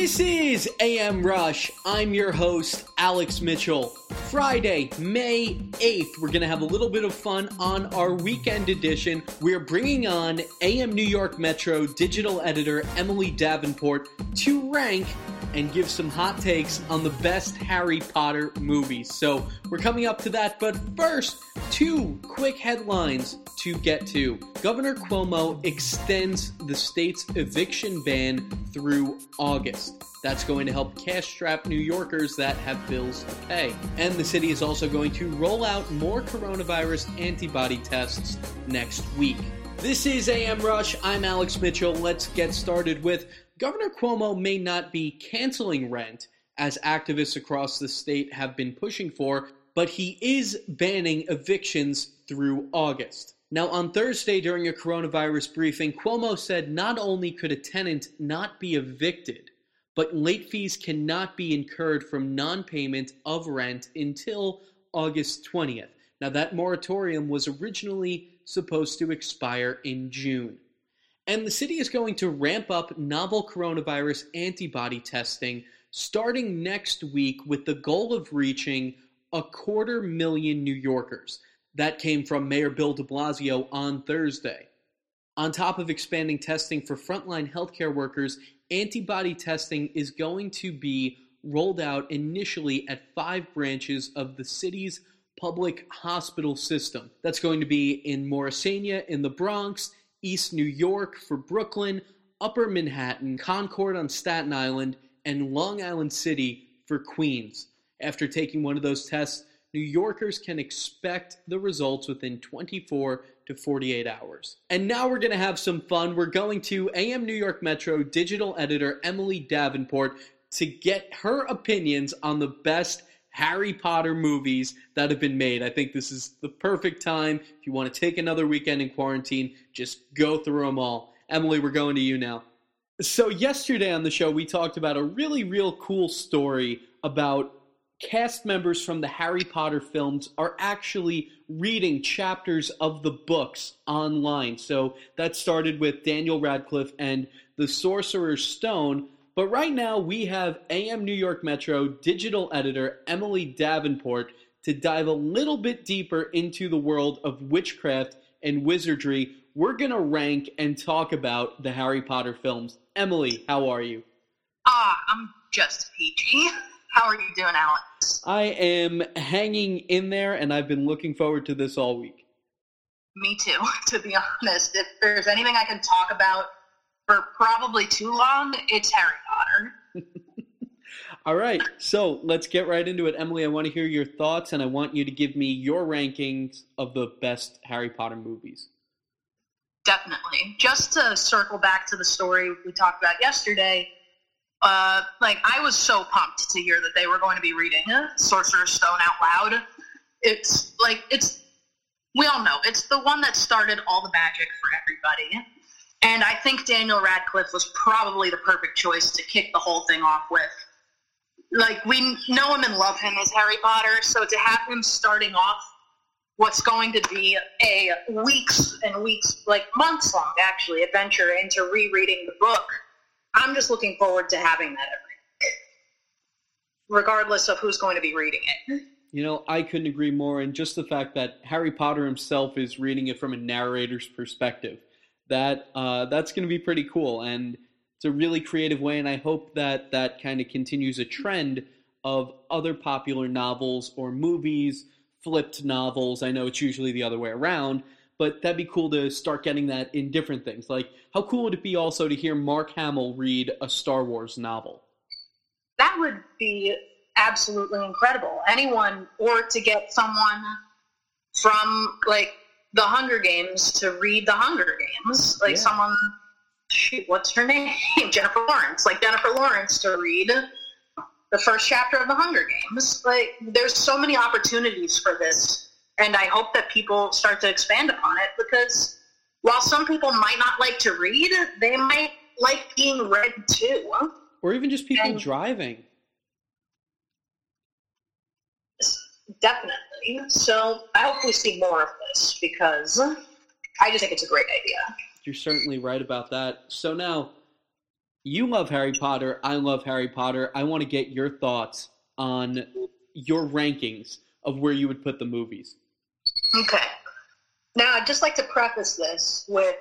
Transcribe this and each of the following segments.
This is amRUSH. I'm your host, Alex Mitchell. Friday, May 8th, we're going to have a little bit of fun on our weekend edition. We're bringing on amNewYork Metro digital editor Emily Davenport to rank and give some hot takes on the best Harry Potter movies. So we're coming up to that, but first, two quick headlines to get to. Governor Cuomo extends the state's eviction ban through August. That's going to help cash strap New Yorkers that have bills to pay. And the city is also going to roll out more coronavirus antibody tests next week. This is amRUSH. I'm Alex Mitchell. Let's get started with Governor Cuomo may not be canceling rent, as activists across the state have been pushing for, but he is banning evictions through August. Now, on Thursday during a coronavirus briefing, Cuomo said not only could a tenant not be evicted, but late fees cannot be incurred from non payment of rent until August 20th. Now, that moratorium was originally supposed to expire in June. And the city is going to ramp up novel coronavirus antibody testing starting next week with the goal of reaching a quarter million New Yorkers. That came from Mayor Bill de Blasio on Thursday. On top of expanding testing for frontline healthcare workers, antibody testing is going to be rolled out initially at five branches of the city's public hospital system. That's going to be in Morrisania in the Bronx, East New York for Brooklyn, Upper Manhattan, Concord on Staten Island, and Long Island City for Queens. After taking one of those tests, New Yorkers can expect the results within 24 to 48 hours. And now we're going to have some fun. We're going to amNewYork Metro digital editor Emily Davenport to get her opinions on the best Harry Potter movies that have been made. I think this is the perfect time. If you want to take another weekend in quarantine, just go through them all. Emily, we're going to you now. So, yesterday on the show, we talked about a really, real cool story about cast members from the Harry Potter films are actually reading chapters of the books online. So, that started with Daniel Radcliffe and The Sorcerer's Stone but right now, we have amNewYork Metro digital editor Emily Davenport to dive a little bit deeper into the world of witchcraft and wizardry. We're going to rank and talk about the Harry Potter films. Emily, how are you? Ah, uh, I'm just peachy. How are you doing, Alex? I am hanging in there, and I've been looking forward to this all week. Me too, to be honest. If there's anything I can talk about for probably too long, it's Harry. All right, so let's get right into it. Emily, I want to hear your thoughts and I want you to give me your rankings of the best Harry Potter movies. Definitely. Just to circle back to the story we talked about yesterday, uh, like I was so pumped to hear that they were going to be reading Sorcerer's Stone out loud. It's like it's we all know it's the one that started all the magic for everybody. And I think Daniel Radcliffe was probably the perfect choice to kick the whole thing off with. Like, we know him and love him as Harry Potter, so to have him starting off what's going to be a weeks and weeks, like months long, actually, adventure into rereading the book, I'm just looking forward to having that every regardless of who's going to be reading it. You know, I couldn't agree more. And just the fact that Harry Potter himself is reading it from a narrator's perspective that uh, that's going to be pretty cool, and it's a really creative way. And I hope that that kind of continues a trend of other popular novels or movies, flipped novels. I know it's usually the other way around, but that'd be cool to start getting that in different things. Like, how cool would it be also to hear Mark Hamill read a Star Wars novel? That would be absolutely incredible. Anyone, or to get someone from like the Hunger Games to read the Hunger Games. Like yeah. someone, shoot, what's her name? Jennifer Lawrence. Like Jennifer Lawrence to read the first chapter of the Hunger Games. Like there's so many opportunities for this, and I hope that people start to expand upon it because while some people might not like to read, they might like being read too. Or even just people and, driving. Definitely. So I hope we see more of this because I just think it's a great idea. You're certainly right about that. So now, you love Harry Potter. I love Harry Potter. I want to get your thoughts on your rankings of where you would put the movies. Okay. Now, I'd just like to preface this with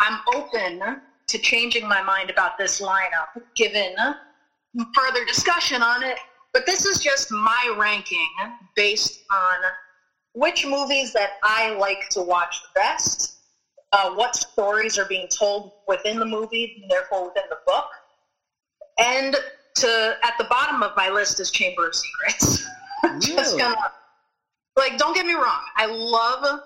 I'm open to changing my mind about this lineup given further discussion on it, but this is just my ranking based on which movies that I like to watch the best, uh, what stories are being told within the movie, therefore within the book, and to at the bottom of my list is Chamber of Secrets. just gonna like, don't get me wrong, I love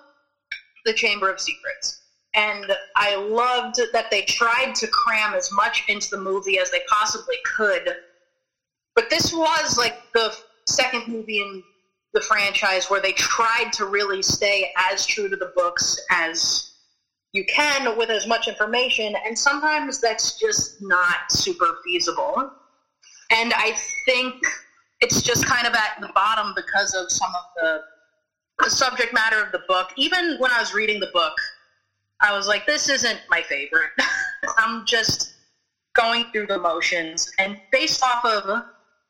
the Chamber of Secrets. And I loved that they tried to cram as much into the movie as they possibly could. But this was like the second movie in the franchise where they tried to really stay as true to the books as you can with as much information. And sometimes that's just not super feasible. And I think it's just kind of at the bottom because of some of the the subject matter of the book. Even when I was reading the book, I was like, this isn't my favorite. I'm just going through the motions. And based off of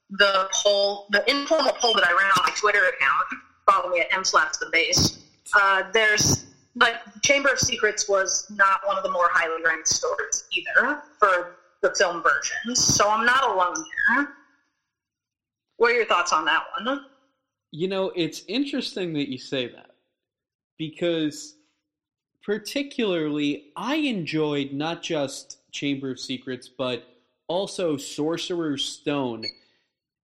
the poll, the informal poll that I ran on my Twitter account, follow me at mslaps the base, uh, there's like Chamber of Secrets was not one of the more highly ranked stories either for the film versions. So I'm not alone here. What are your thoughts on that one? You know, it's interesting that you say that because, particularly, I enjoyed not just Chamber of Secrets, but also Sorcerer's Stone.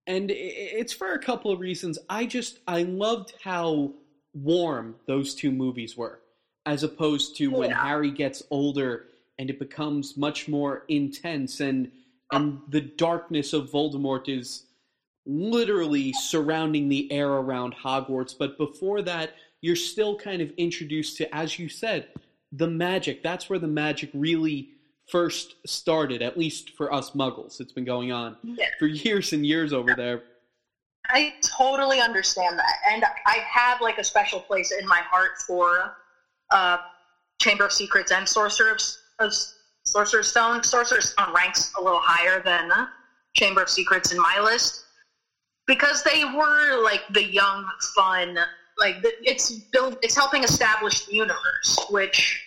And it's for a couple of reasons. I just, I loved how warm those two movies were, as opposed to when. Harry gets older and it becomes much more intense and and the darkness of Voldemort is literally surrounding the air around Hogwarts. But before that, you're still kind of introduced to, as you said, the magic. That's where the magic really first started, at least for us muggles. It's been going on yeah. for years and years over there. I totally understand that. And I have like a special place in my heart for uh, Chamber of Secrets and Sorcerer's, uh, Sorcerer's Stone. Sorcerer's Stone ranks a little higher than Chamber of Secrets in my list because they were like the young, fun, like it's built, it's helping establish the universe, which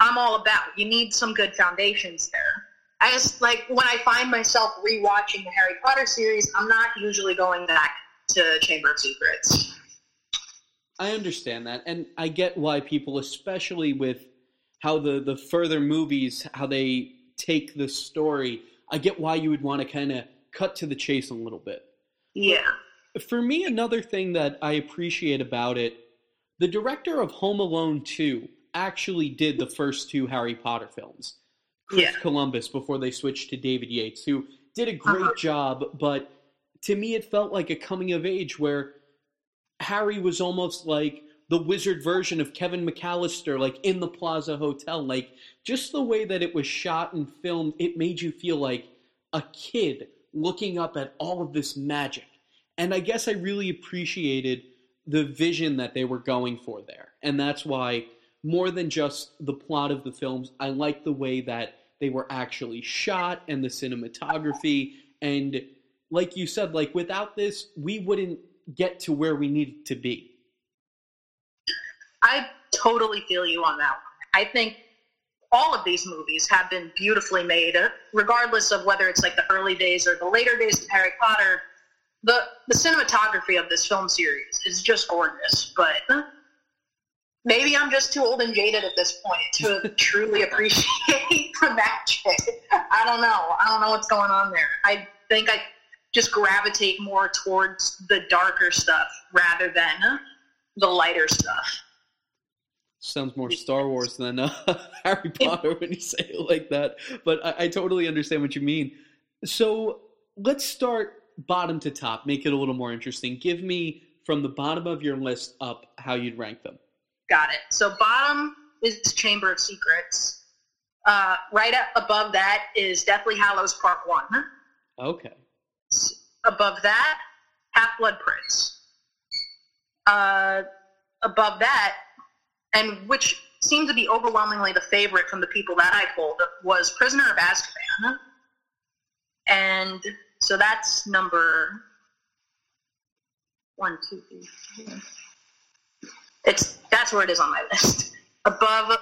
I'm all about. You need some good foundations there. As like when I find myself rewatching the Harry Potter series, I'm not usually going back to Chamber of Secrets. I understand that, and I get why people, especially with how the the further movies, how they take the story. I get why you would want to kind of cut to the chase a little bit. Yeah. For me, another thing that I appreciate about it, the director of Home Alone 2 actually did the first two Harry Potter films. Chris yeah. Columbus before they switched to David Yates, who did a great uh-huh. job, but to me it felt like a coming of age where Harry was almost like the wizard version of Kevin McAllister, like in the Plaza Hotel. Like just the way that it was shot and filmed, it made you feel like a kid looking up at all of this magic. And I guess I really appreciated the vision that they were going for there. And that's why, more than just the plot of the films, I like the way that they were actually shot and the cinematography. And like you said, like without this, we wouldn't get to where we need to be. I totally feel you on that one. I think all of these movies have been beautifully made, regardless of whether it's like the early days or the later days of Harry Potter. The the cinematography of this film series is just gorgeous, but maybe I'm just too old and jaded at this point to truly appreciate the magic. I don't know. I don't know what's going on there. I think I just gravitate more towards the darker stuff rather than the lighter stuff. Sounds more Star Wars than uh, Harry Potter when you say it like that. But I, I totally understand what you mean. So let's start bottom to top, make it a little more interesting. Give me from the bottom of your list up how you'd rank them. Got it. So bottom is Chamber of Secrets. Uh, right up above that is Deathly Hallows Part One. Okay. Above that, Half Blood Prince. Uh, above that and which seemed to be overwhelmingly the favorite from the people that I told, was Prisoner of Azkaban. And so that's number one, two, three, four. It's that's where it is on my list. Above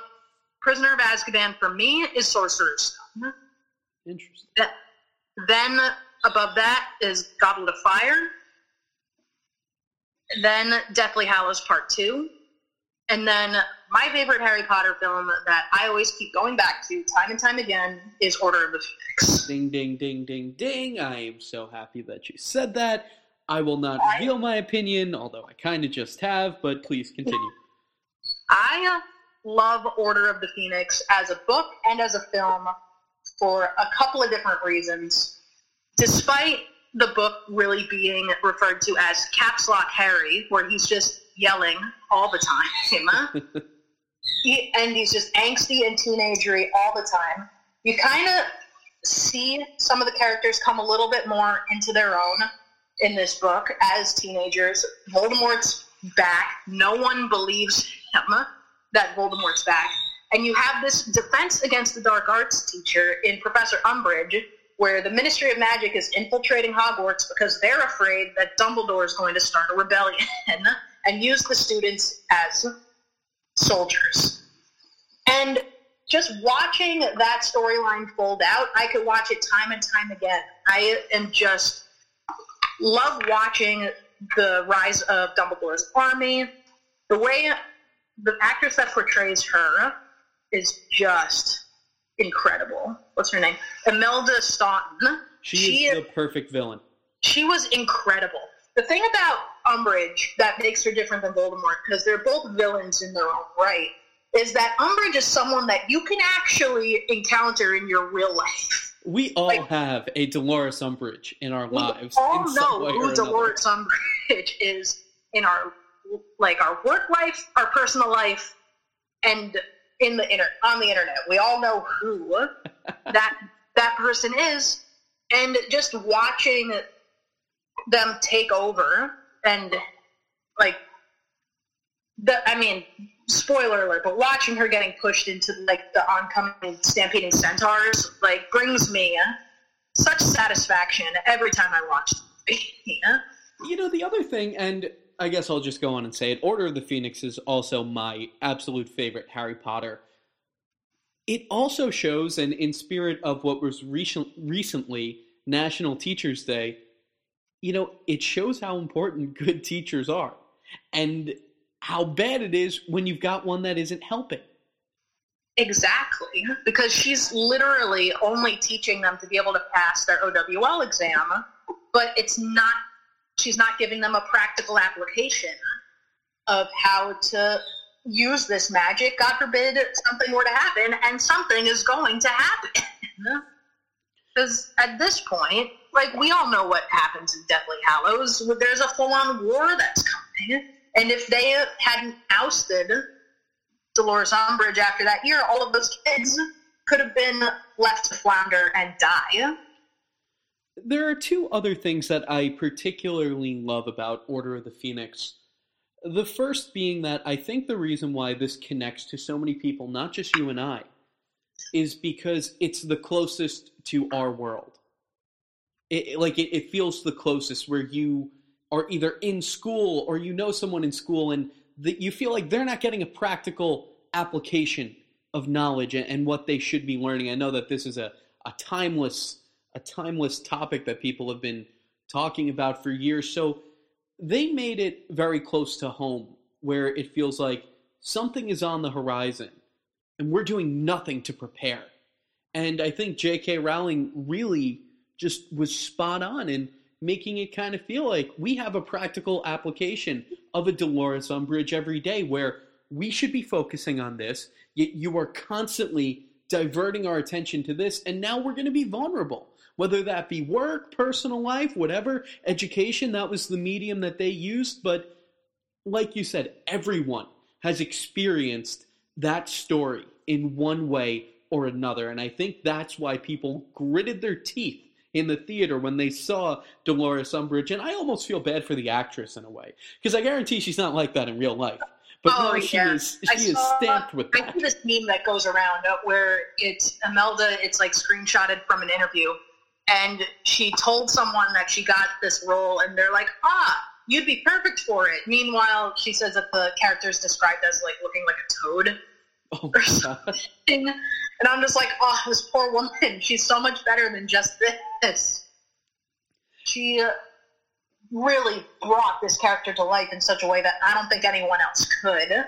Prisoner of Azkaban for me is Sorcerer's Stone. Interesting. Then above that is Goblet of Fire. Then Deathly Hallows Part 2. And then my favorite Harry Potter film that I always keep going back to time and time again is Order of the Phoenix. Ding, ding, ding, ding, ding. I am so happy that you said that. I will not reveal my opinion, although I kind of just have, but please continue. I uh, love Order of the Phoenix as a book and as a film for a couple of different reasons. Despite the book really being referred to as Caps Lock Harry, where he's just yelling all the time, he, and he's just angsty and teenagery all the time, you kind of see some of the characters come a little bit more into their own in this book as teenagers. Voldemort's back. No one believes him that Voldemort's back. And you have this defense against the dark arts teacher in Professor Umbridge, where the Ministry of Magic is infiltrating Hogwarts because they're afraid that Dumbledore is going to start a rebellion and use the students as soldiers. And just watching that storyline fold out, I could watch it time and time again. I am just love watching the rise of Dumbledore's army. The way the actress that portrays her is just incredible. What's her name? Imelda Staunton. She, she is the perfect villain. She was incredible. The thing about Umbridge that makes her different than Voldemort, because they're both villains in their own right, is that Umbridge is someone that you can actually encounter in your real life. We all like, have a Dolores Umbridge in our we lives. We all know who Dolores Umbridge is in our like our work life, our personal life, and in the inter- on the internet. We all know who that that person is, and just watching them take over and like the I mean spoiler alert, but watching her getting pushed into like the oncoming stampeding centaurs like brings me such satisfaction every time I watch the You know the other thing, and I guess I'll just go on and say it. Order of the Phoenix is also my absolute favorite Harry Potter. It also shows, and in spirit of what was recent, recently National Teachers Day, you know, it shows how important good teachers are and how bad it is when you've got one that isn't helping. Exactly, because she's literally only teaching them to be able to pass their OWL exam, but it's not she's not giving them a practical application of how to use this magic. God forbid something were to happen, and something is going to happen. Because at this point, like we all know what happens in Deathly Hallows. There's a full-on war that's coming, and if they hadn't ousted Dolores Umbridge after that year, all of those kids could have been left to flounder and die. There are two other things that I particularly love about Order of the Phoenix. The first being that I think the reason why this connects to so many people, not just you and I, is because it's the closest to our world. It, like it, it feels the closest where you are either in school or you know someone in school and that you feel like they're not getting a practical application of knowledge and, what they should be learning. I know that this is a, a timeless a timeless topic that people have been talking about for years. So they made it very close to home where it feels like something is on the horizon and we're doing nothing to prepare. And I think J.K. Rowling really just was spot on in making it kind of feel like we have a practical application of a Dolores Umbridge every day where we should be focusing on this. Yet you are constantly diverting our attention to this, and now we're going to be vulnerable whether that be work, personal life, whatever, education, that was the medium that they used. But like you said, everyone has experienced that story in one way or another. And I think that's why people gritted their teeth in the theater when they saw Dolores Umbridge. And I almost feel bad for the actress in a way, because I guarantee she's not like that in real life. But oh, no, she yeah. is she I is saw, stamped with that. I see this meme that goes around uh, where it's Imelda, it's like screenshotted from an interview, and she told someone that she got this role, and they're like, ah, you'd be perfect for it. Meanwhile, she says that the character is described as like looking like a toad. Oh or something. god. And I'm just like, oh, this poor woman. She's so much better than just this. She uh, really brought this character to life in such a way that I don't think anyone else could.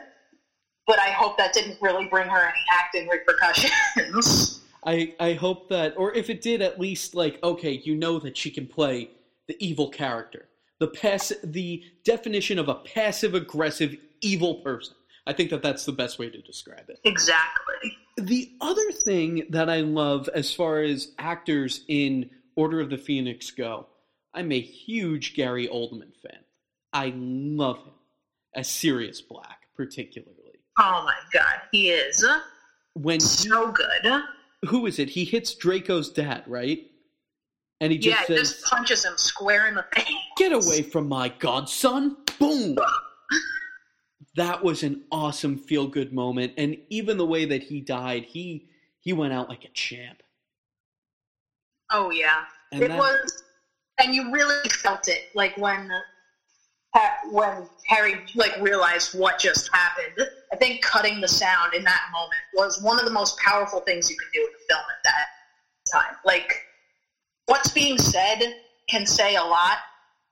But I hope that didn't really bring her any acting repercussions. I I hope that, or if it did, at least like okay, you know that she can play the evil character, the pass, the definition of a passive aggressive evil person. I think that that's the best way to describe it. exactly. The other thing that I love as far as actors in Order of the Phoenix go, I'm a huge Gary Oldman fan. I love him as Sirius Black, particularly. Oh my god, he is When he, so good. Who is it? He hits Draco's dad, right? And he just it says, just punches him square in the face. "Get away from my godson!" Boom. That was an awesome feel-good moment, and even the way that he died, he he went out like a champ. Oh yeah, And it that- was, and you really felt it, like when when Harry like realized what just happened. I think cutting the sound in that moment was one of the most powerful things you could do in a film at that time. Like what's being said can say a lot,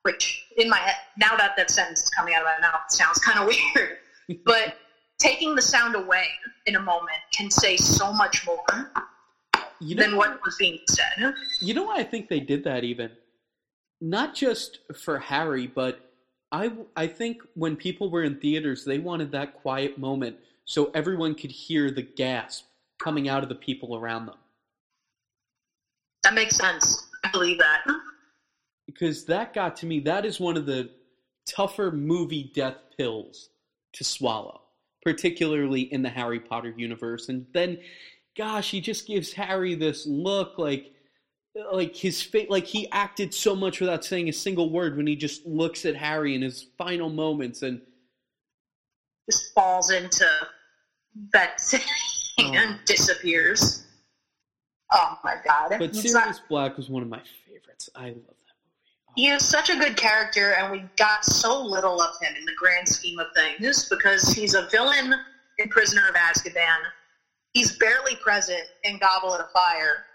which in my head now that that sentence is coming out of my mouth sounds kind of weird, but taking the sound away in a moment can say so much more you know than what was being said. You know why I think they did that even? Not just for Harry, but I, I think when people were in theaters, they wanted that quiet moment so everyone could hear the gasp coming out of the people around them. That makes sense. I believe that. Because that got to me, that is one of the tougher movie death pills to swallow, particularly in the Harry Potter universe. And then, gosh, he just gives Harry this look like like his face like he acted so much without saying a single word when he just looks at Harry in his final moments and Just falls into that Oh. and disappears. Oh my god. but He's Sirius not- Black was one of my favorites. I love that movie. he is such a good character, and we got so little of him in the grand scheme of things because he's a villain in Prisoner of Azkaban. He's barely present in Goblet of Fire,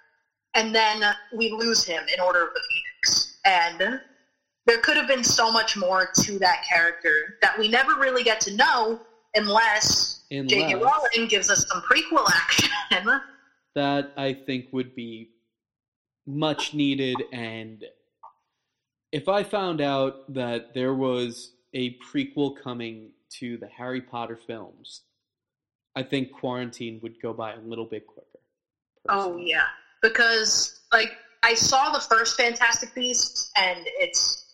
and then we lose him in Order of the Phoenix. And there could have been so much more to that character that we never really get to know unless J.K. Rowling gives us some prequel action. that I think would be much needed. And if I found out that there was a prequel coming to the Harry Potter films, I think quarantine would go by a little bit quicker. Oh yeah, because like I saw the first Fantastic Beasts, and it's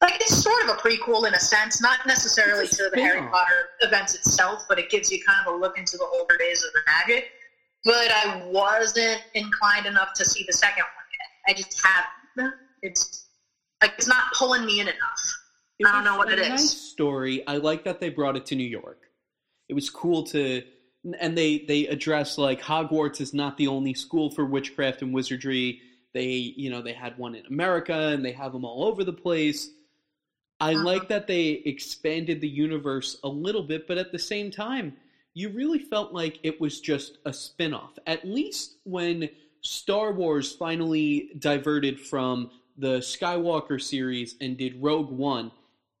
like it's sort of a prequel in a sense, not necessarily to the Harry. Potter events itself, but it gives you kind of a look into the older days of the magic. But I wasn't inclined enough to see the second one yet. I just haven't. It's like it's not pulling me in enough. It I don't know what it is. Nice story. I like that they brought it to New York. It was cool to, and they they address like Hogwarts is not the only school for witchcraft and wizardry. They you know they had one in America and they have them all over the place. I Uh-huh. like that they expanded the universe a little bit, but at the same time, you really felt like it was just a spin-off. At least when Star Wars finally diverted from the Skywalker series and did Rogue One,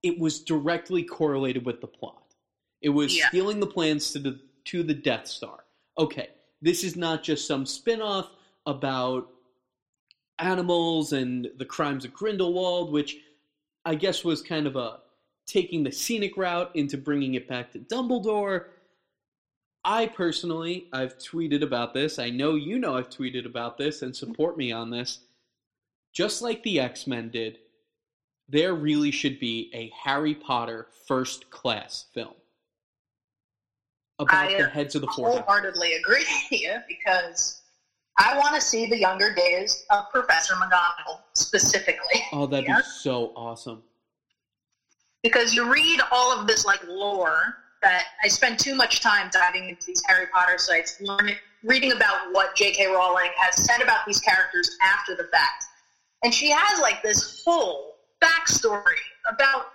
it was directly correlated with the plot. It was Yeah. stealing the plans to the to the Death Star. Okay, this is not just some spin-off about animals and the crimes of Grindelwald, which I guess was kind of a taking the scenic route into bringing it back to Dumbledore. I personally, I've tweeted about this. I know you know I've tweeted about this and support me on this. Just like the X Men did, there really should be a Harry Potter first class film about I, the heads of the four. Wholeheartedly agree because I want to see the younger days of Professor McGonagall specifically. Oh, that'd Yeah. be so awesome. because you read all of this like lore that I spend too much time diving into these Harry Potter sites, learning reading about what J.K. Rowling has said about these characters after the fact, and she has like this whole backstory about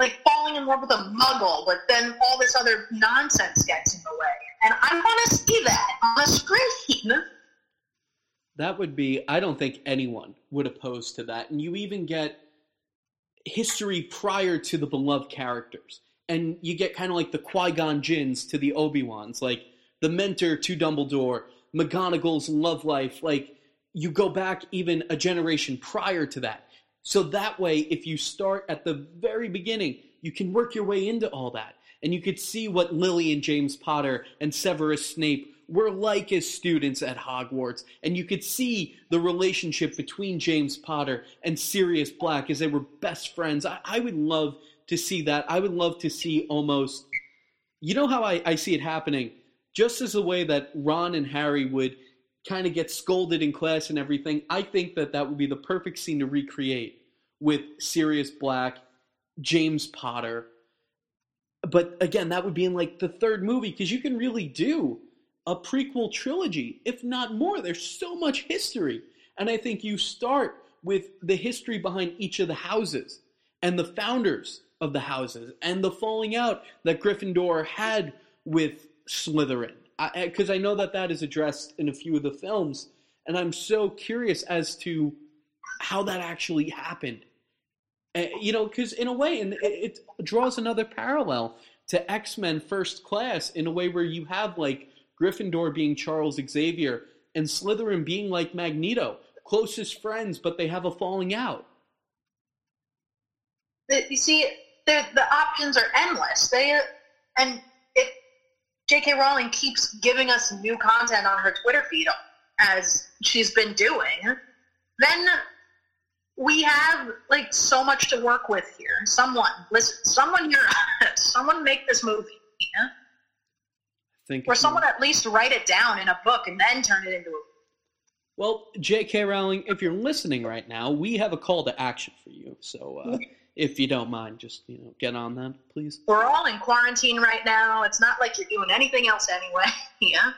like falling in love with a muggle, but then all this other nonsense gets in the way. And I want to see that on a screen. That would be, I don't think anyone would oppose to that. And you even get history prior to the beloved characters. And you get kind of like the Qui Gon Jinns to the Obi Wans, like the mentor to Dumbledore, McGonagall's love life. Like you go back even a generation prior to that. So that way, if you start at the very beginning, you can work your way into all that. And you could see what Lily and James Potter and Severus Snape were like as students at Hogwarts. And you could see the relationship between James Potter and Sirius Black as they were best friends. I, I would love to see that. I would love to see almost, you know how I, I see it happening? Just as the way that Ron and Harry would kind of get scolded in class and everything, I think that that would be the perfect scene to recreate with Sirius Black, James Potter. But again, that would be in like the third movie because you can really do a prequel trilogy, if not more. There's so much history. And I think you start with the history behind each of the houses and the founders of the houses and the falling out that Gryffindor had with Slytherin because I, I, know that that is addressed in a few of the films, and I'm so curious as to how that actually happened. Uh, you know, because in a way, and it, it draws another parallel to X Men First Class in a way where you have like Gryffindor being Charles Xavier and Slytherin being like Magneto, closest friends, but they have a falling out. You see, the options are endless. They and J.K. Rowling keeps giving us new content on her Twitter feed as she's been doing, then we have like so much to work with here. Someone listen, someone here, someone make this movie. Yeah? Think or someone at least write it down in a book and then turn it into a. Well, J.K. Rowling, if you're listening right now, we have a call to action for you. So. Uh, if you don't mind, just you know, get on that, please. We're all in quarantine right now. It's not like you're doing anything else anyway. yeah.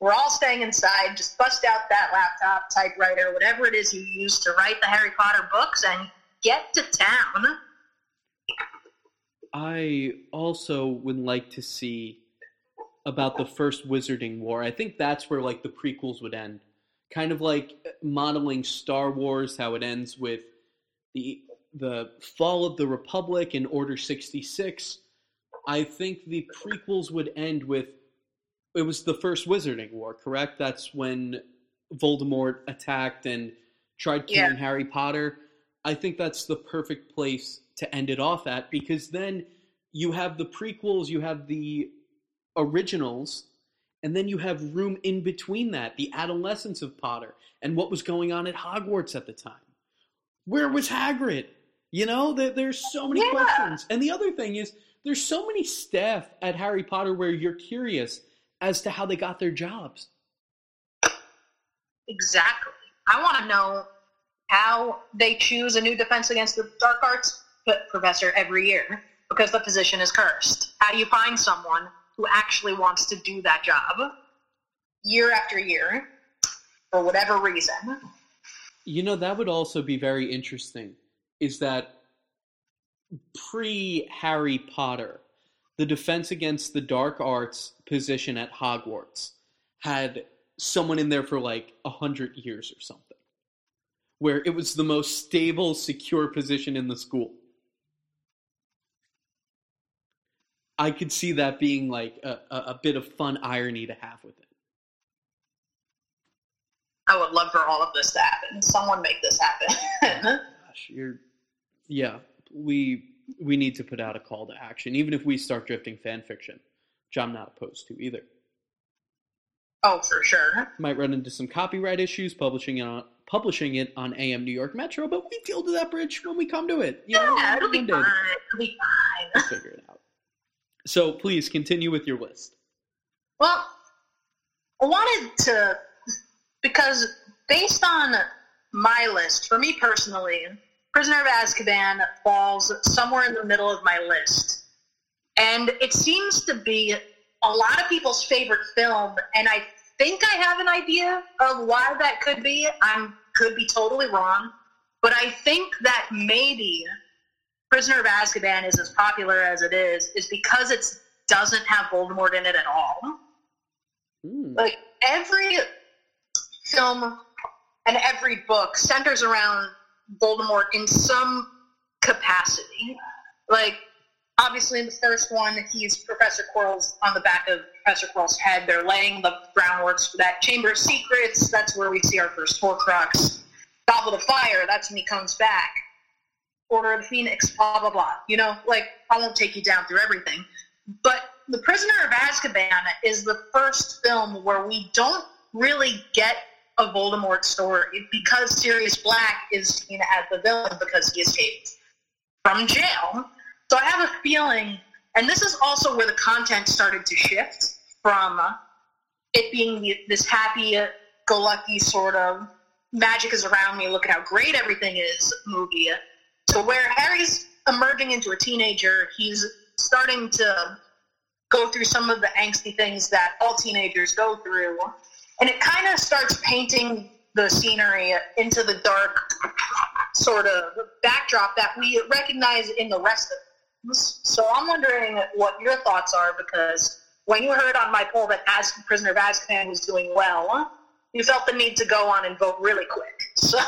We're all staying inside. Just bust out that laptop, typewriter, whatever it is you use to write the Harry Potter books, and get to town. I also would like to see about the first Wizarding War. I think that's where like the prequels would end. Kind of like modeling Star Wars, how it ends with the the fall of the Republic and Order 66, I think the prequels would end with it was the first Wizarding War, correct? That's when Voldemort attacked and tried killing yeah. Harry Potter. I think that's the perfect place to end it off at because then you have the prequels, you have the originals, and then you have room in between that, the adolescence of Potter and what was going on at Hogwarts at the time. Where was Hagrid? You know, that there's so many yeah. questions. And the other thing is, there's so many staff at Harry Potter where you're curious as to how they got their jobs. Exactly. I want to know how they choose a new defense against the dark arts professor every year because the position is cursed. How do you find someone who actually wants to do that job year after year for whatever reason? You know, that would also be very interesting is that pre Harry Potter, the Defense Against the Dark Arts position at Hogwarts had someone in there for like a hundred years or something, where it was the most stable, secure position in the school. I could see that being like a, a, a bit of fun irony to have with it. I would love for all of this to happen. Someone make this happen. Gosh, you're yeah, we we need to put out a call to action, even if we start drifting fan fiction, which I'm not opposed to either. Oh, for sure. Might run into some copyright issues publishing it on publishing it on amNewYork Metro, but we deal to that bridge when we come to it. You know, yeah, it'll be fine. It'll be fine. We'll figure it out. So please continue with your list. Well, I wanted to because based on my list, for me personally, Prisoner of Azkaban falls somewhere in the middle of my list. And it seems to be a lot of people's favorite film, and I think I have an idea of why that could be. I could be totally wrong, but I think that maybe Prisoner of Azkaban is as popular as it is is because it doesn't have Voldemort in it at all. Mm. Like every film and every book centers around Voldemort in some capacity. Like obviously in the first one, he's Professor Quirrell's on the back of Professor Quirrell's head. They're laying the groundworks for that Chamber of Secrets. That's where we see our first Horcrux. Goblet of Fire. That's when he comes back. Order of the Phoenix. Blah blah blah. You know, like I won't take you down through everything, but The Prisoner of Azkaban is the first film where we don't really get a Voldemort story because Sirius Black is seen as the villain because he escaped from jail so I have a feeling, and this is also where the content started to shift from it being this happy-go-lucky sort of magic is around me, look at how great everything is movie, to where Harry's emerging into a teenager. He's starting to go through some of the angsty things that all teenagers go through. And it kind of starts painting the scenery into the dark sort of backdrop that we recognize in the rest of so I'm wondering what your thoughts are because when you heard on my poll that As Prisoner of Azkaban was doing well, you felt the need to go on and vote really quick. So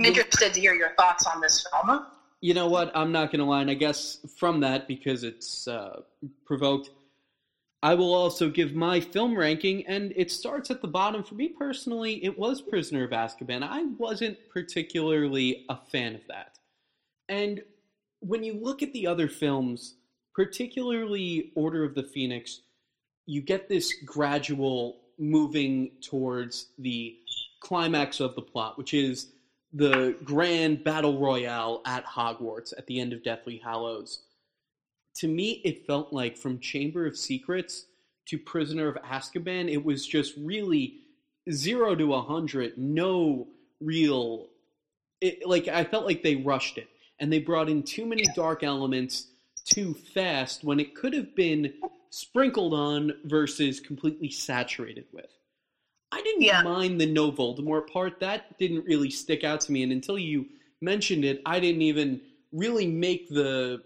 I'm interested to hear your thoughts on this film. You know what? I'm not going to lie. And I guess from that, because it's uh, provoked, I will also give my film ranking, and it starts at the bottom. For me personally, it was Prisoner of Azkaban. I wasn't particularly a fan of that. And when you look at the other films, particularly Order of the Phoenix, you get this gradual moving towards the climax of the plot, which is the grand battle royale at Hogwarts at the end of Deathly Hallows. To me, it felt like from Chamber of Secrets to Prisoner of Azkaban, it was just really zero to a hundred, no real. It, like I felt like they rushed it and they brought in too many dark elements too fast when it could have been sprinkled on versus completely saturated with. I didn't yeah. mind the no Voldemort part. That didn't really stick out to me. And until you mentioned it, I didn't even really make the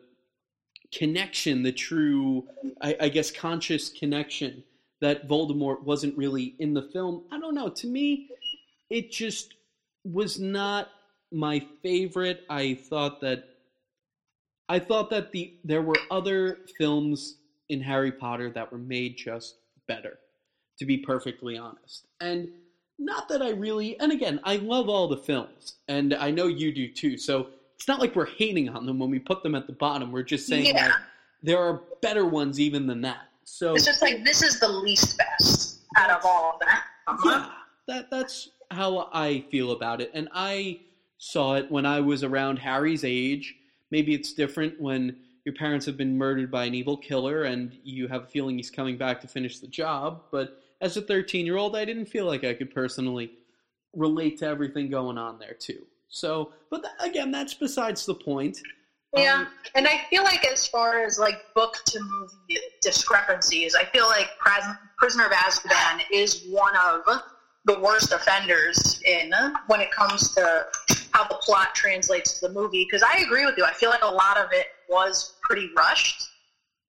connection, the true, I, I guess, conscious connection that Voldemort wasn't really in the film. I don't know. To me, it just was not my favorite. I thought that I thought that the there were other films in Harry Potter that were made just better, to be perfectly honest. And not that I really and again, I love all the films, and I know you do too. So it's not like we're hating on them when we put them at the bottom. We're just saying yeah. that there are better ones even than that. So it's just like this is the least best out of all of that. Uh-huh. Yeah, that that's how I feel about it, and I saw it when I was around Harry's age. Maybe it's different when your parents have been murdered by an evil killer and you have a feeling he's coming back to finish the job. But as a 13 year old, I didn't feel like I could personally relate to everything going on there, too. So, but th- again, that's besides the point. Yeah, um, and I feel like as far as like book to movie discrepancies, I feel like Prisoner of Azkaban is one of the worst offenders in when it comes to how the plot translates to the movie because I agree with you. I feel like a lot of it was pretty rushed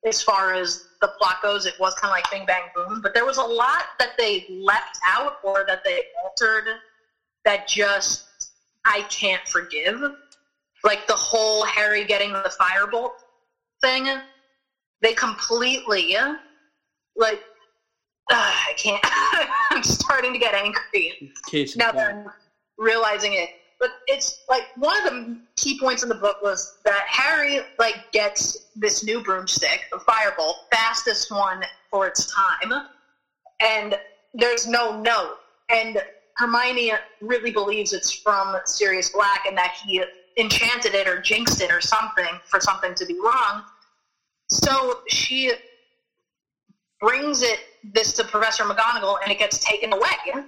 as far as the plot goes. It was kind of like Bing Bang Boom, but there was a lot that they left out or that they altered that just I can't forgive. Like the whole Harry getting the firebolt thing, they completely like uh, I can't. I'm starting to get angry Case now that I'm realizing it but it's like one of the key points in the book was that Harry like gets this new broomstick, the firebolt, fastest one for its time, and there's no note. And Hermione really believes it's from Sirius Black and that he enchanted it or jinxed it or something for something to be wrong. So she brings it this to Professor McGonagall and it gets taken away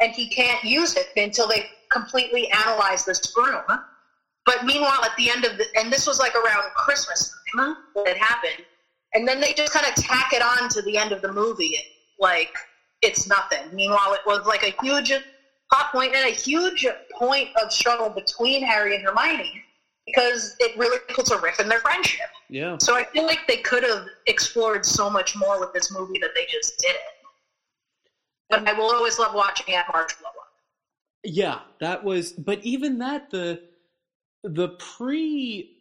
and he can't use it until they completely analyze this broom. But meanwhile, at the end of the, and this was like around Christmas time that it happened, and then they just kind of tack it on to the end of the movie. like it's nothing. Meanwhile, it was like a huge plot point and a huge point of struggle between Harry and Hermione because it really puts a riff in their friendship. Yeah. So I feel like they could have explored so much more with this movie that they just didn't. But I will always love watching Aunt Marge blow up. Yeah, that was. But even that, the the pre,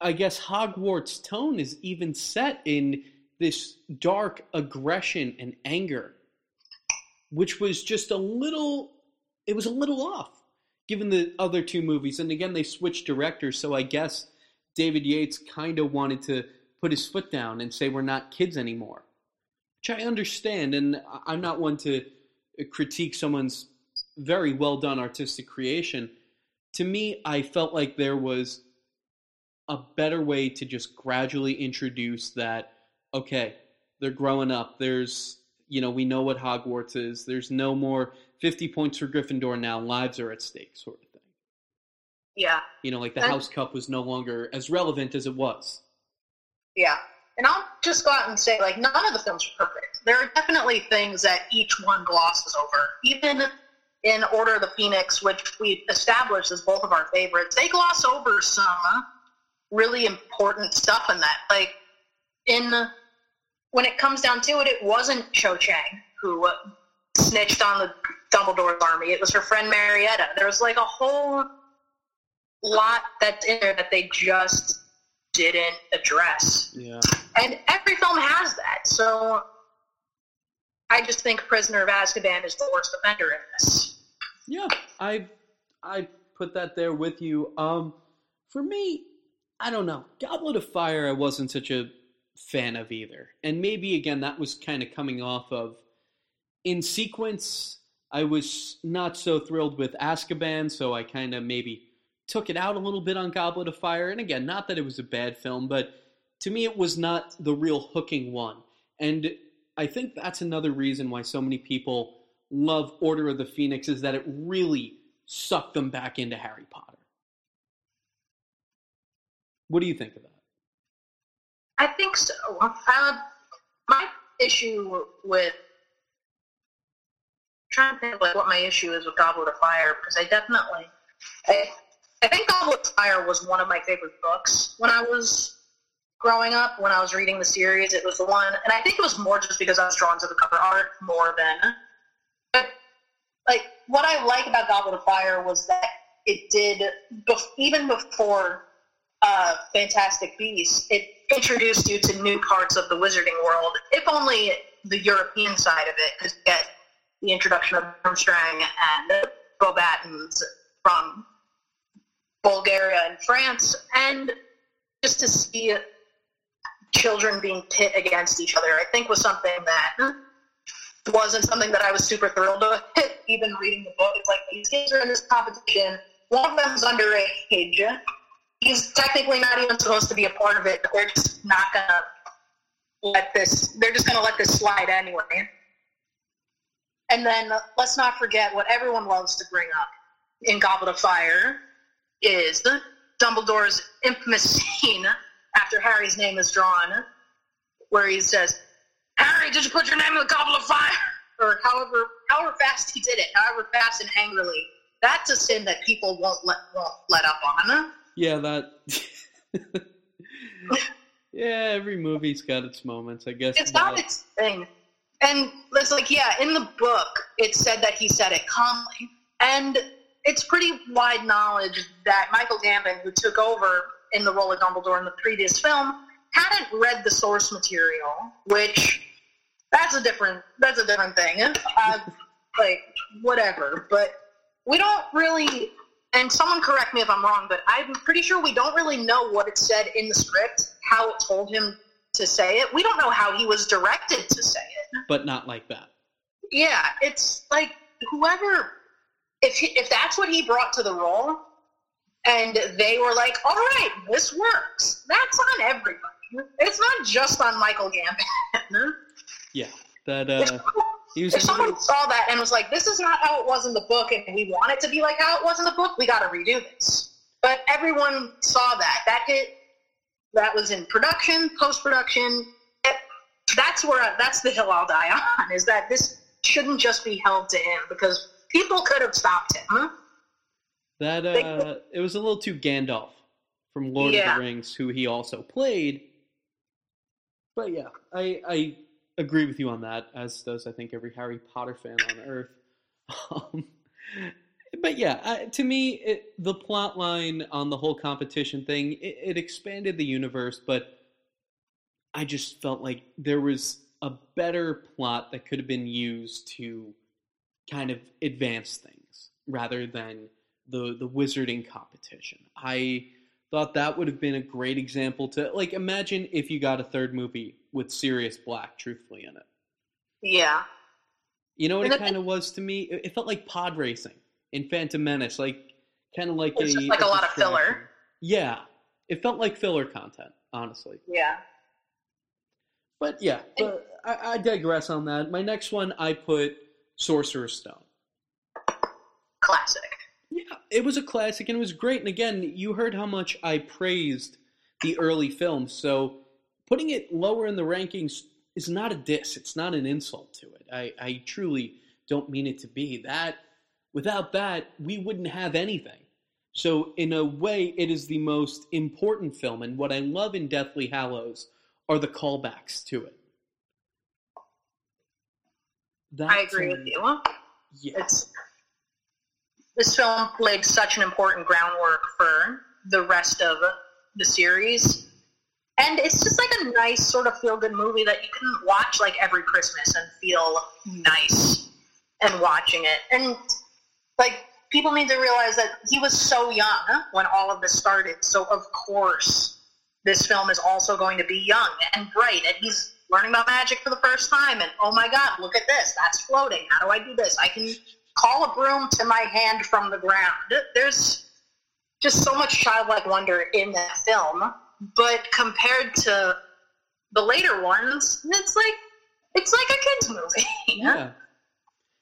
I guess Hogwarts tone is even set in this dark aggression and anger, which was just a little. It was a little off, given the other two movies. And again, they switched directors, so I guess David Yates kind of wanted to put his foot down and say we're not kids anymore, which I understand. And I'm not one to critique someone's very well done artistic creation. To me, I felt like there was a better way to just gradually introduce that, okay, they're growing up. There's, you know, we know what Hogwarts is. There's no more 50 points for Gryffindor now. Lives are at stake, sort of thing. Yeah. You know, like the And- House Cup was no longer as relevant as it was. Yeah. And I'll just go out and say, like, none of the films are perfect. There are definitely things that each one glosses over. Even in Order of the Phoenix, which we established as both of our favorites, they gloss over some really important stuff in that. Like, in when it comes down to it, it wasn't Cho Chang who snitched on the Dumbledore's army. It was her friend Marietta. There was like a whole lot that's in there that they just didn't address. Yeah. And every film has that. So I just think Prisoner of Azkaban is the worst offender in this. Yeah, I I put that there with you. Um, for me, I don't know. Goblet of Fire, I wasn't such a fan of either, and maybe again that was kind of coming off of in sequence. I was not so thrilled with Azkaban, so I kind of maybe took it out a little bit on Goblet of Fire. And again, not that it was a bad film, but to me, it was not the real hooking one. And I think that's another reason why so many people love Order of the Phoenix is that it really sucked them back into Harry Potter. What do you think of that? I think so. Uh, my issue with trying to think like what my issue is with Goblet of Fire because I definitely I, I think Goblet of Fire was one of my favorite books when I was growing up. When I was reading the series, it was the one, and I think it was more just because I was drawn to the cover art more than. But like what I like about Goblet of Fire was that it did even before uh, Fantastic Beasts, it introduced you to new parts of the wizarding world, if only the European side of it, because you get the introduction of Durmstrang and Beauxbatons from Bulgaria and France, and just to see children being pit against each other, I think was something that wasn't something that I was super thrilled with. Even reading the book, it's like these kids are in this competition. One of them's underage. He's technically not even supposed to be a part of it, but they're just not gonna let this. They're just gonna let this slide anyway. And then let's not forget what everyone loves to bring up in Goblet of Fire is the Dumbledore's infamous scene after Harry's name is drawn, where he says, "Harry, did you put your name in the Goblet of Fire?" Or however, however fast he did it, however fast and angrily. That's a sin that people won't let won't let up on. Yeah, that. yeah, every movie's got its moments, I guess. It's got its thing. And it's like, yeah, in the book, it said that he said it calmly. And it's pretty wide knowledge that Michael Gambon, who took over in the role of Dumbledore in the previous film, hadn't read the source material, which that's a different that's a different thing. Uh, like whatever, but we don't really. And someone correct me if I'm wrong, but I'm pretty sure we don't really know what it said in the script, how it told him to say it. We don't know how he was directed to say it. but not like that. Yeah, it's like whoever, if he, if that's what he brought to the role, and they were like, "All right, this works." That's on everybody. It's not just on Michael Gambon. Yeah, that uh, if someone saw that and was like, "This is not how it was in the book," and we want it to be like how it was in the book, we got to redo this. But everyone saw that. That hit. That was in production, post production. that's where that's the hill I'll die on. Is that this shouldn't just be held to him because people could have stopped him. Huh? That uh, it was a little too Gandalf from Lord Yeah. of the Rings, who he also played. But yeah, I I agree with you on that, as does I think every Harry Potter fan on Earth. Um, but yeah, to me, it, the plot line on the whole competition thing it, it expanded the universe, but I just felt like there was a better plot that could have been used to kind of advance things rather than the the wizarding competition. I thought that would have been a great example to like imagine if you got a third movie with Sirius Black truthfully in it. Yeah. You know what And it kind of was to me? It, it felt like pod racing in Phantom Menace, like kind of like a just like a lot of filler. Yeah, it felt like filler content, honestly. Yeah. But yeah, but I, I digress on that. My next one, I put Sorcerer's Stone. Classic. Yeah, it was a classic and it was great. And again, you heard how much I praised the early films. So putting it lower in the rankings is not a diss. It's not an insult to it. I, I truly don't mean it to be. That without that, we wouldn't have anything. So in a way, it is the most important film. And what I love in Deathly Hallows are the callbacks to it. I agree um, with you. Yeah. It's this film laid such an important groundwork for the rest of the series. And it's just like a nice sort of feel good movie that you can watch like every Christmas and feel hmm. nice and watching it. And like people need to realize that he was so young when all of this started. So of course this film is also going to be young and bright and he's learning about magic for the first time and oh my god, look at this. That's floating. How do I do this? I can call a broom to my hand from the ground. There's just so much childlike wonder in that film, but compared to the later ones, it's like it's like a kids movie. Yeah.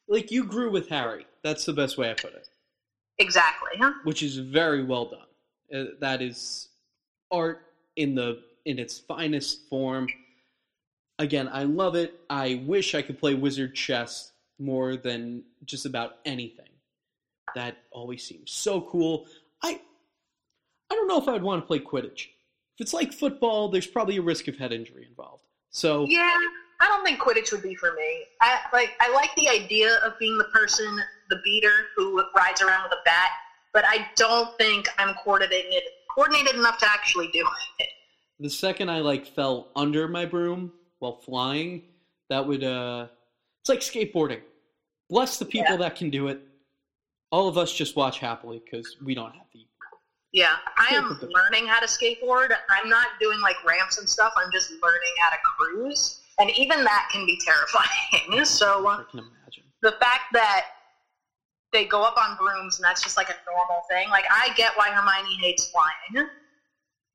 Like you grew with Harry. That's the best way I put it. Exactly. Huh? Which is very well done. Uh, that is art in the in its finest form. Again, I love it. I wish I could play wizard chess more than just about anything. That always seems so cool. I I don't know if I'd want to play Quidditch. If it's like football, there's probably a risk of head injury involved. So Yeah, I don't think Quidditch would be for me. I like I like the idea of being the person, the beater who rides around with a bat, but I don't think I'm coordinated coordinated enough to actually do it. The second I like fell under my broom while flying, that would uh it's like skateboarding. Bless the people Yeah. that can do it. All of us just watch happily because we don't have the Yeah, I am learning how to skateboard. I'm not doing like ramps and stuff. I'm just learning how to cruise, and even that can be terrifying. So uh, I can imagine. the fact that they go up on brooms and that's just like a normal thing. Like I get why Hermione hates flying.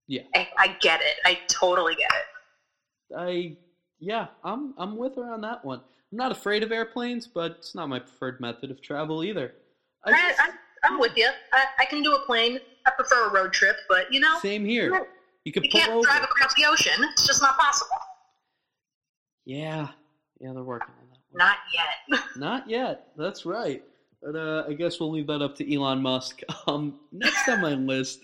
Yeah. I, I get it. I totally get it. I yeah, I'm I'm with her on that one. I'm not afraid of airplanes, but it's not my preferred method of travel either. I just- I, I'm with you. I, I can do a plane. I prefer a road trip, but you know, same here. You could you can't over. drive across the ocean. It's just not possible. Yeah. Yeah, they're working on that one. Not yet. Not yet. That's right. But uh, I guess we'll leave that up to Elon Musk. Um, next on my list,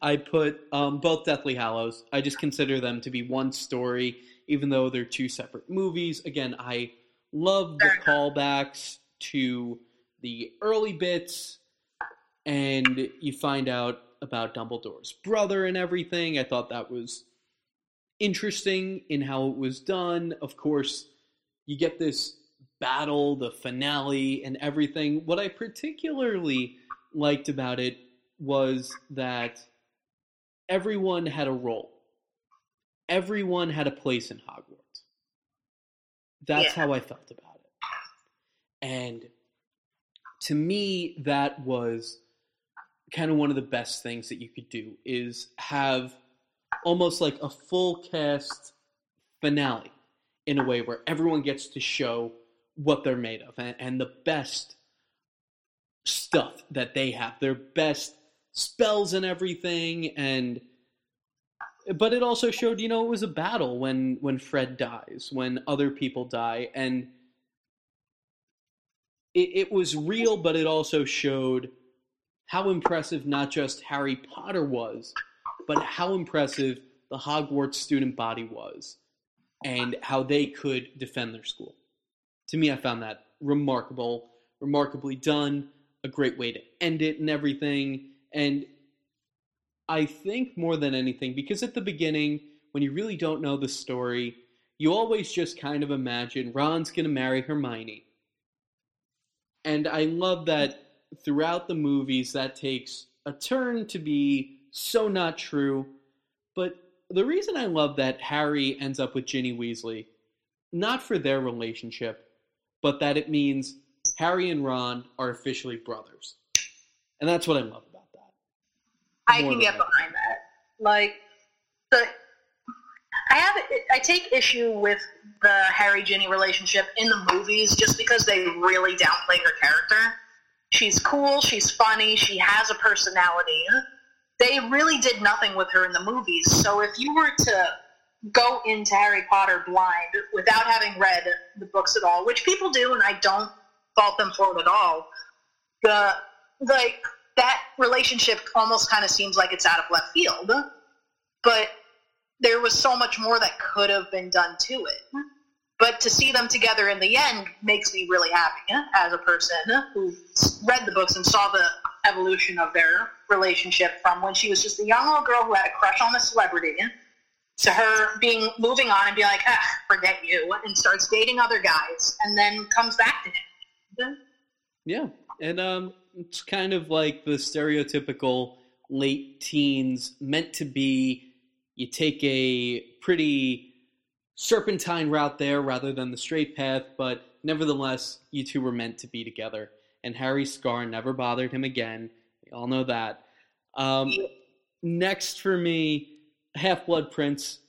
I put um, both Deathly Hallows. I just consider them to be one story, even though they're two separate movies. Again, I love the callbacks to the early bits, and you find out about Dumbledore's brother and everything. I thought that was interesting in how it was done. Of course, you get this battle, the finale, and everything. What I particularly liked about it was that everyone had a role, everyone had a place in Hogwarts. That's Yeah. how I felt about it. And to me, that was kind of one of the best things that you could do is have almost like a full cast finale in a way where everyone gets to show what they're made of and, and the best stuff that they have, their best spells and everything. And but it also showed, you know, it was a battle when when Fred dies, when other people die, and it, it was real, but it also showed how impressive not just Harry Potter was, but how impressive the Hogwarts student body was, and how they could defend their school. To me, I found that remarkable, remarkably done, a great way to end it and everything. And I think more than anything, because at the beginning, when you really don't know the story, you always just kind of imagine Ron's going to marry Hermione. And I love that throughout the movies that takes a turn to be so not true. But the reason I love that Harry ends up with Ginny Weasley, not for their relationship, but that it means Harry and Ron are officially brothers. And that's what I love. I can get behind that. Like the I have I take issue with the Harry Ginny relationship in the movies just because they really downplay her character. She's cool, she's funny, she has a personality. They really did nothing with her in the movies. So if you were to go into Harry Potter blind without having read the books at all, which people do, and I don't fault them for it at all. The like that relationship almost kind of seems like it's out of left field, but there was so much more that could have been done to it. But to see them together in the end makes me really happy as a person who read the books and saw the evolution of their relationship from when she was just a young little girl who had a crush on a celebrity to her being moving on and be like, ah, forget you, and starts dating other guys, and then comes back to him. Yeah, and um, it's kind of like the stereotypical late teens meant to be. You take a pretty serpentine route there rather than the straight path, but nevertheless, you two were meant to be together. And Harry Scar never bothered him again. We all know that. Um, next for me, Half Blood Prince.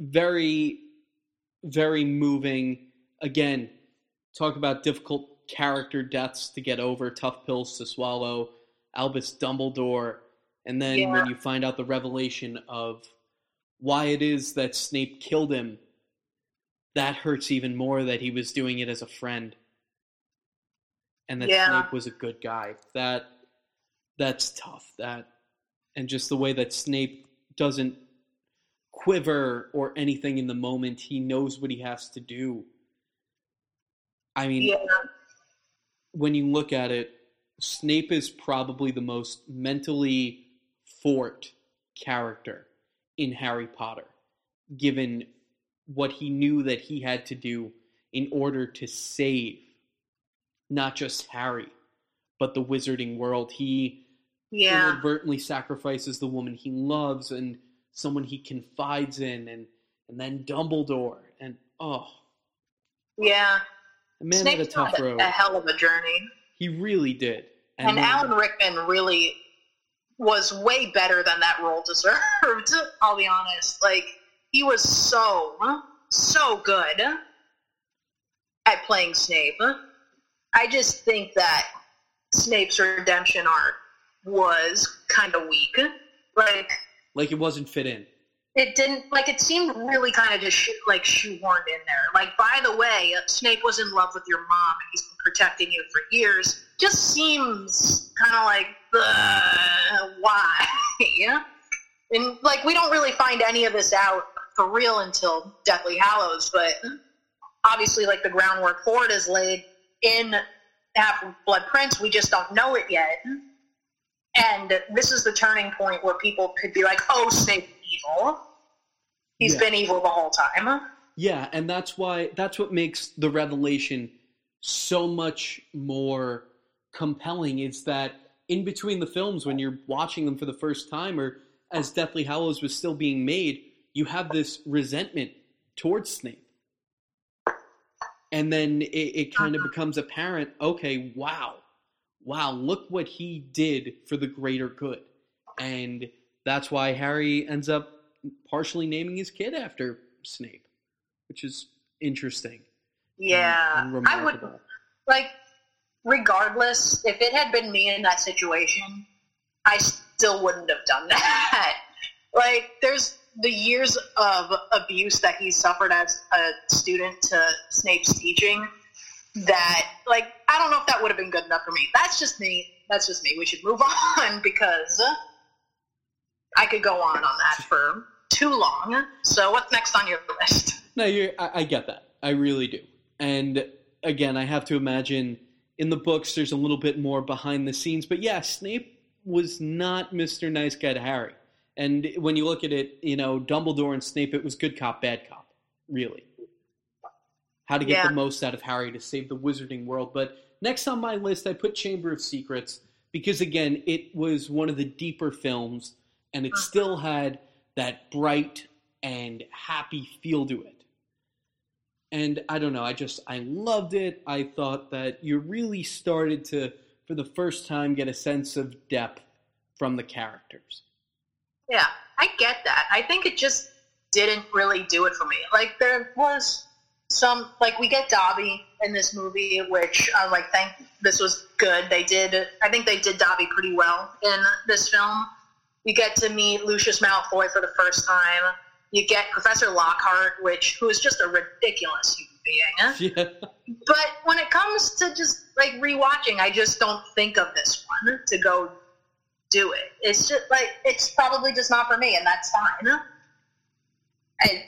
Very, very moving. Again, talk about difficult character deaths to get over, tough pills to swallow. Albus Dumbledore, and then yeah. when you find out the revelation of why it is that Snape killed him, that hurts even more that he was doing it as a friend. And that yeah. Snape was a good guy. That that's tough. That and just the way that Snape doesn't quiver or anything in the moment. He knows what he has to do. I mean, yeah. When you look at it, Snape is probably the most mentally fort character in Harry Potter, given what he knew that he had to do in order to save not just Harry, but the wizarding world. He yeah. inadvertently sacrifices the woman he loves and someone he confides in, and and then Dumbledore, and oh, yeah, man had a tough road. A hell of a journey. He really did, and, and Alan Rickman really was way better than that role deserved. I'll be honest, like he was so so good at playing Snape. I just think that Snape's redemption arc was kind of weak. Like, like it wasn't fit in. It didn't like it seemed really kind of just shoe, like shoehorned in there. Like, by the way, Snape was in love with your mom and he's been protecting you for years. Just seems kind of like why? yeah, and like we don't really find any of this out for real until Deathly Hallows, but obviously, like the groundwork for it is laid in Half Blood Prince. We just don't know it yet. And this is the turning point where people could be like, oh, Snape's evil. He's yeah. been evil the whole time. Yeah, and that's why that's what makes the revelation so much more compelling is that in between the films when you're watching them for the first time or as Deathly Hallows was still being made, you have this resentment towards Snape. And then it, it kind of uh-huh. becomes apparent, okay, wow, wow, look what he did for the greater good. And that's why Harry ends up partially naming his kid after Snape, which is interesting. Yeah. And, and I would like regardless, if it had been me in that situation, I still wouldn't have done that. Like, there's the years of abuse that he suffered as a student to Snape's teaching that, like, I don't know if that would have been good enough for me. That's just me. That's just me. We should move on because I could go on on that for too long. So, what's next on your list? No, you I, I get that. I really do. And again, I have to imagine in the books there's a little bit more behind the scenes. But yeah, Snape was not Mr. Nice Guy to Harry. And when you look at it, you know, Dumbledore and Snape, it was good cop, bad cop, really. How to get Yeah. the most out of Harry to save the wizarding world. But next on my list, I put Chamber of Secrets because, again, it was one of the deeper films and it uh-huh. still had that bright and happy feel to it. And I don't know, I just, I loved it. I thought that you really started to, for the first time, get a sense of depth from the characters. Yeah, I get that. I think it just didn't really do it for me. Like there was some like we get Dobby in this movie, which I'm like, thank this was good. They did. I think they did Dobby pretty well in this film. You get to meet Lucius Malfoy for the first time. You get Professor Lockhart, which who is just a ridiculous human being. Yeah. But when it comes to just like rewatching, I just don't think of this one to go do it. It's just like it's probably just not for me, and that's fine. I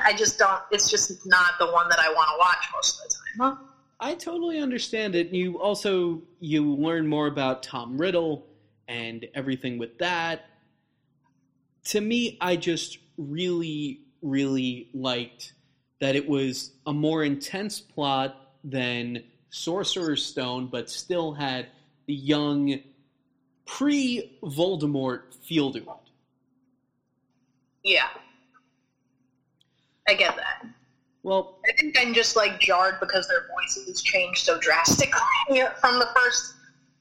I just don't. It's just not the one that I want to watch most of the time. I totally understand it. You also you learn more about Tom Riddle and everything with that. To me, I just really, really liked that it was a more intense plot than Sorcerer's Stone, but still had the young pre Voldemort feel to it. Yeah, I get that. Well, I think I'm just like jarred because their voices changed so drastically from the first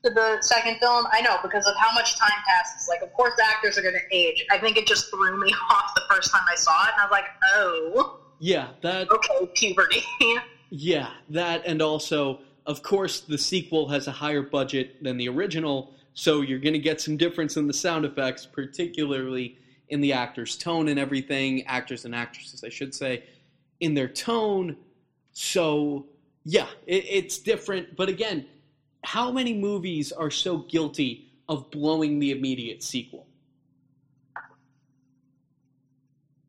to the second film. I know because of how much time passes. Like, of course, the actors are going to age. I think it just threw me off the first time I saw it, and I was like, oh, yeah, that okay, puberty. Yeah, that and also, of course, the sequel has a higher budget than the original, so you're going to get some difference in the sound effects, particularly in the actors' tone and everything, actors and actresses, I should say, in their tone. So, yeah, it, it's different. But again, how many movies are so guilty of blowing the immediate sequel?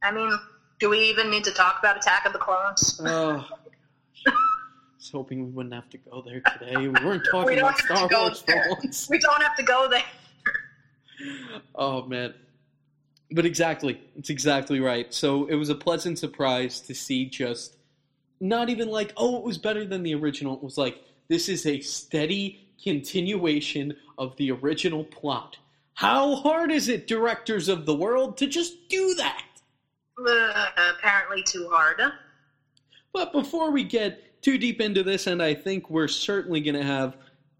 I mean, do we even need to talk about Attack of the Clones? Oh, I was hoping we wouldn't have to go there today. We weren't talking We about Star Wars. We don't have to go there. Oh man. But exactly. It's exactly right. So it was a pleasant surprise to see just not even like, oh, it was better than the original. It was like, this is a steady continuation of the original plot. How hard is it, directors of the world, to just do that? Uh, apparently, too hard. But before we get too deep into this, and I think we're certainly going to have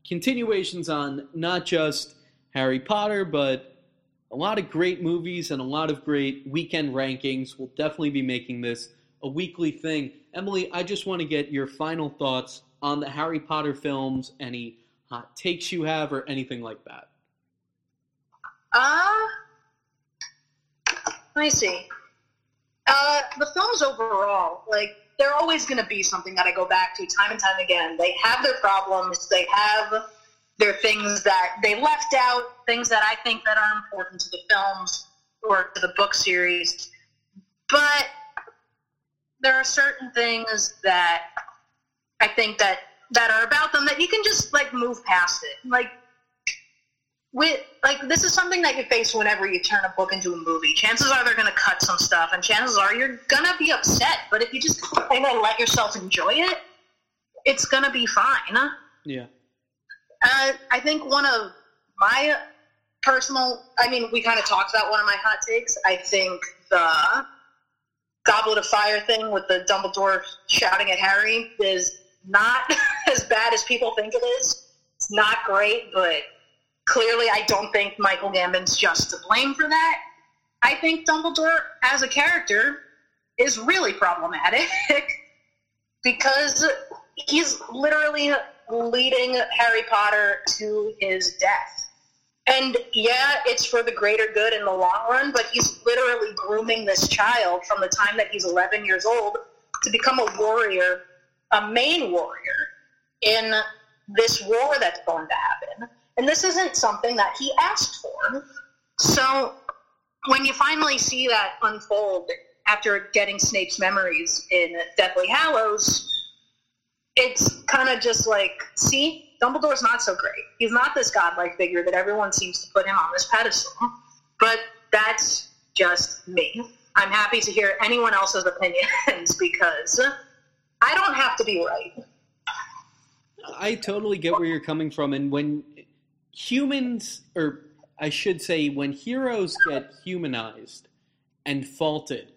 continuations on not just Harry Potter, but a lot of great movies and a lot of great weekend rankings. We'll definitely be making this a weekly thing. Emily, I just want to get your final thoughts on the Harry Potter films, any hot takes you have, or anything like that. Uh, let me see. Uh, the films overall, like, they're always going to be something that I go back to time and time again. They have their problems. They have their things that they left out, things that I think that are important to the films or to the book series. But there are certain things that I think that that are about them that you can just like move past it. Like with like this is something that you face whenever you turn a book into a movie. Chances are they're going to cut some stuff, and chances are you're going to be upset. But if you just kind of let yourself enjoy it, it's going to be fine. Yeah. Uh, I think one of my personal, I mean, we kind of talked about one of my hot takes. I think the Goblet of Fire thing with the Dumbledore shouting at Harry is not as bad as people think it is. It's not great, but clearly I don't think Michael Gambon's just to blame for that. I think Dumbledore as a character is really problematic because he's literally leading Harry Potter to his death. And yeah, it's for the greater good in the long run, but he's literally grooming this child from the time that he's 11 years old to become a warrior, a main warrior in this war that's going to happen. And this isn't something that he asked for. So when you finally see that unfold after getting Snape's memories in Deathly Hallows, it's kind of just like, see, Dumbledore's not so great. He's not this godlike figure that everyone seems to put him on this pedestal. But that's just me. I'm happy to hear anyone else's opinions because I don't have to be right. I totally get where you're coming from. And when humans, or I should say, when heroes get humanized and faulted,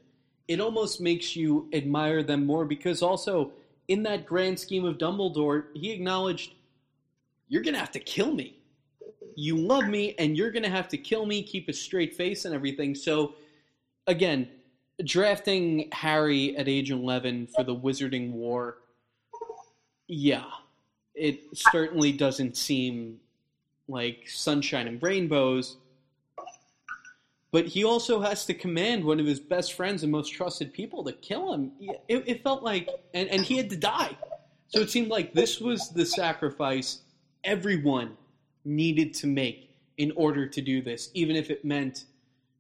it almost makes you admire them more because also, in that grand scheme of Dumbledore, he acknowledged you're going to have to kill me. You love me, and you're going to have to kill me, keep a straight face, and everything. So, again, drafting Harry at age 11 for the Wizarding War, yeah, it certainly doesn't seem like sunshine and rainbows. But he also has to command one of his best friends and most trusted people to kill him. It, it felt like, and, and he had to die. So it seemed like this was the sacrifice everyone needed to make in order to do this, even if it meant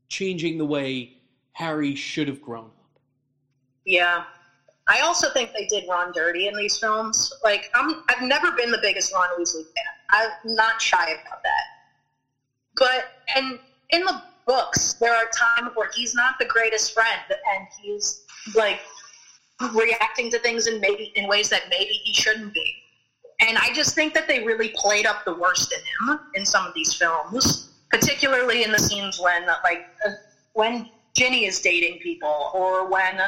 changing the way Harry should have grown up. Yeah. I also think they did Ron dirty in these films. Like, I'm, I've never been the biggest Ron Weasley fan. I'm not shy about that. But, and in the books, there are times where he's not the greatest friend, and he's, like, reacting to things in maybe in ways that maybe he shouldn't be. And I just think that they really played up the worst in him in some of these films, particularly in the scenes when, like, uh, when Ginny is dating people, or when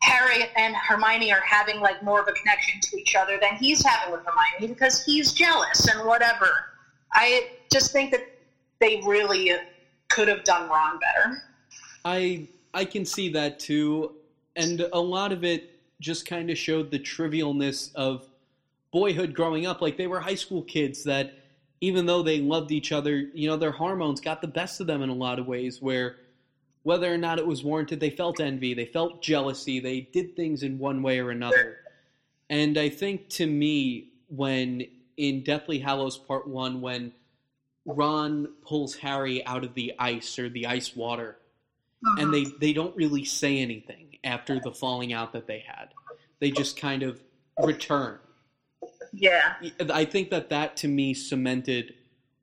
Harry and Hermione are having like more of a connection to each other than he's having with Hermione because he's jealous and whatever. I just think that they really could have done Ron better. I I can see that too, and a lot of it just kind of showed the trivialness of boyhood growing up. Like they were high school kids that, even though they loved each other, you know, their hormones got the best of them in a lot of ways. Where whether or not it was warranted, they felt envy, they felt jealousy, they did things in one way or another. And I think to me, when in Deathly Hallows Part 1, when Ron pulls Harry out of the ice or the ice water, uh-huh. and they, they don't really say anything after the falling out that they had. They just kind of return. Yeah. I think that that to me cemented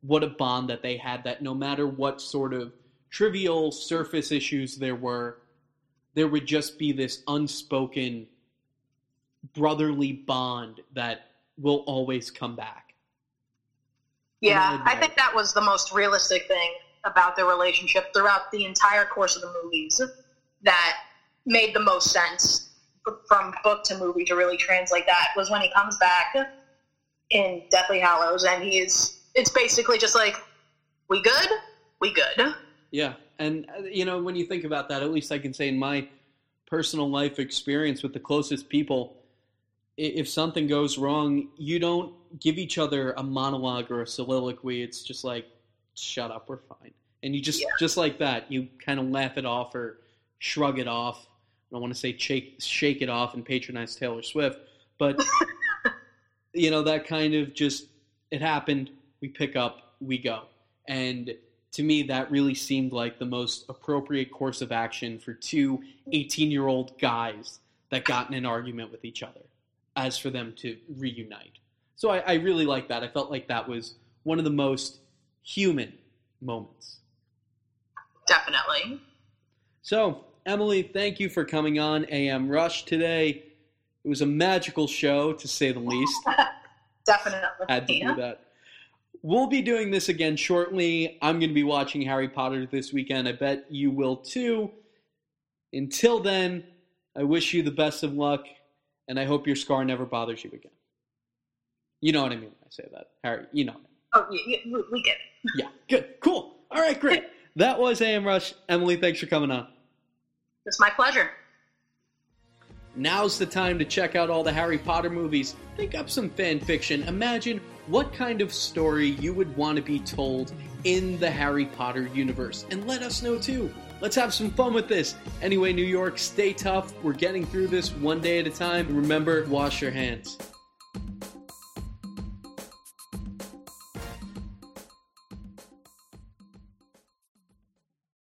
what a bond that they had, that no matter what sort of trivial surface issues there were, there would just be this unspoken brotherly bond that will always come back. Yeah, I think that was the most realistic thing about their relationship throughout the entire course of the movies that made the most sense from book to movie to really translate that was when he comes back in Deathly Hallows and he is it's basically just like we good? We good. Yeah, and uh, you know when you think about that, at least I can say in my personal life experience with the closest people, if something goes wrong, you don't give each other a monologue or a soliloquy. It's just like, shut up, we're fine, and you just yeah. just like that, you kind of laugh it off or shrug it off. I don't want to say shake shake it off and patronize Taylor Swift, but you know that kind of just it happened. We pick up, we go, and to me, that really seemed like the most appropriate course of action for two 18 year old guys that got in an argument with each other as for them to reunite. So I, I really like that. I felt like that was one of the most human moments. Definitely. So, Emily, thank you for coming on amRUSH today. It was a magical show, to say the least. Definitely. Had to do that. We'll be doing this again shortly. I'm going to be watching Harry Potter this weekend. I bet you will too. Until then, I wish you the best of luck, and I hope your scar never bothers you again. You know what I mean when I say that, Harry. You know. Oh, yeah, we get it. yeah, good, cool. All right, great. that was amRUSH. Emily, thanks for coming on. It's my pleasure. Now's the time to check out all the Harry Potter movies. Think up some fan fiction. Imagine what kind of story you would want to be told in the Harry Potter universe. And let us know too. Let's have some fun with this. Anyway, New York, stay tough. We're getting through this one day at a time. Remember, wash your hands.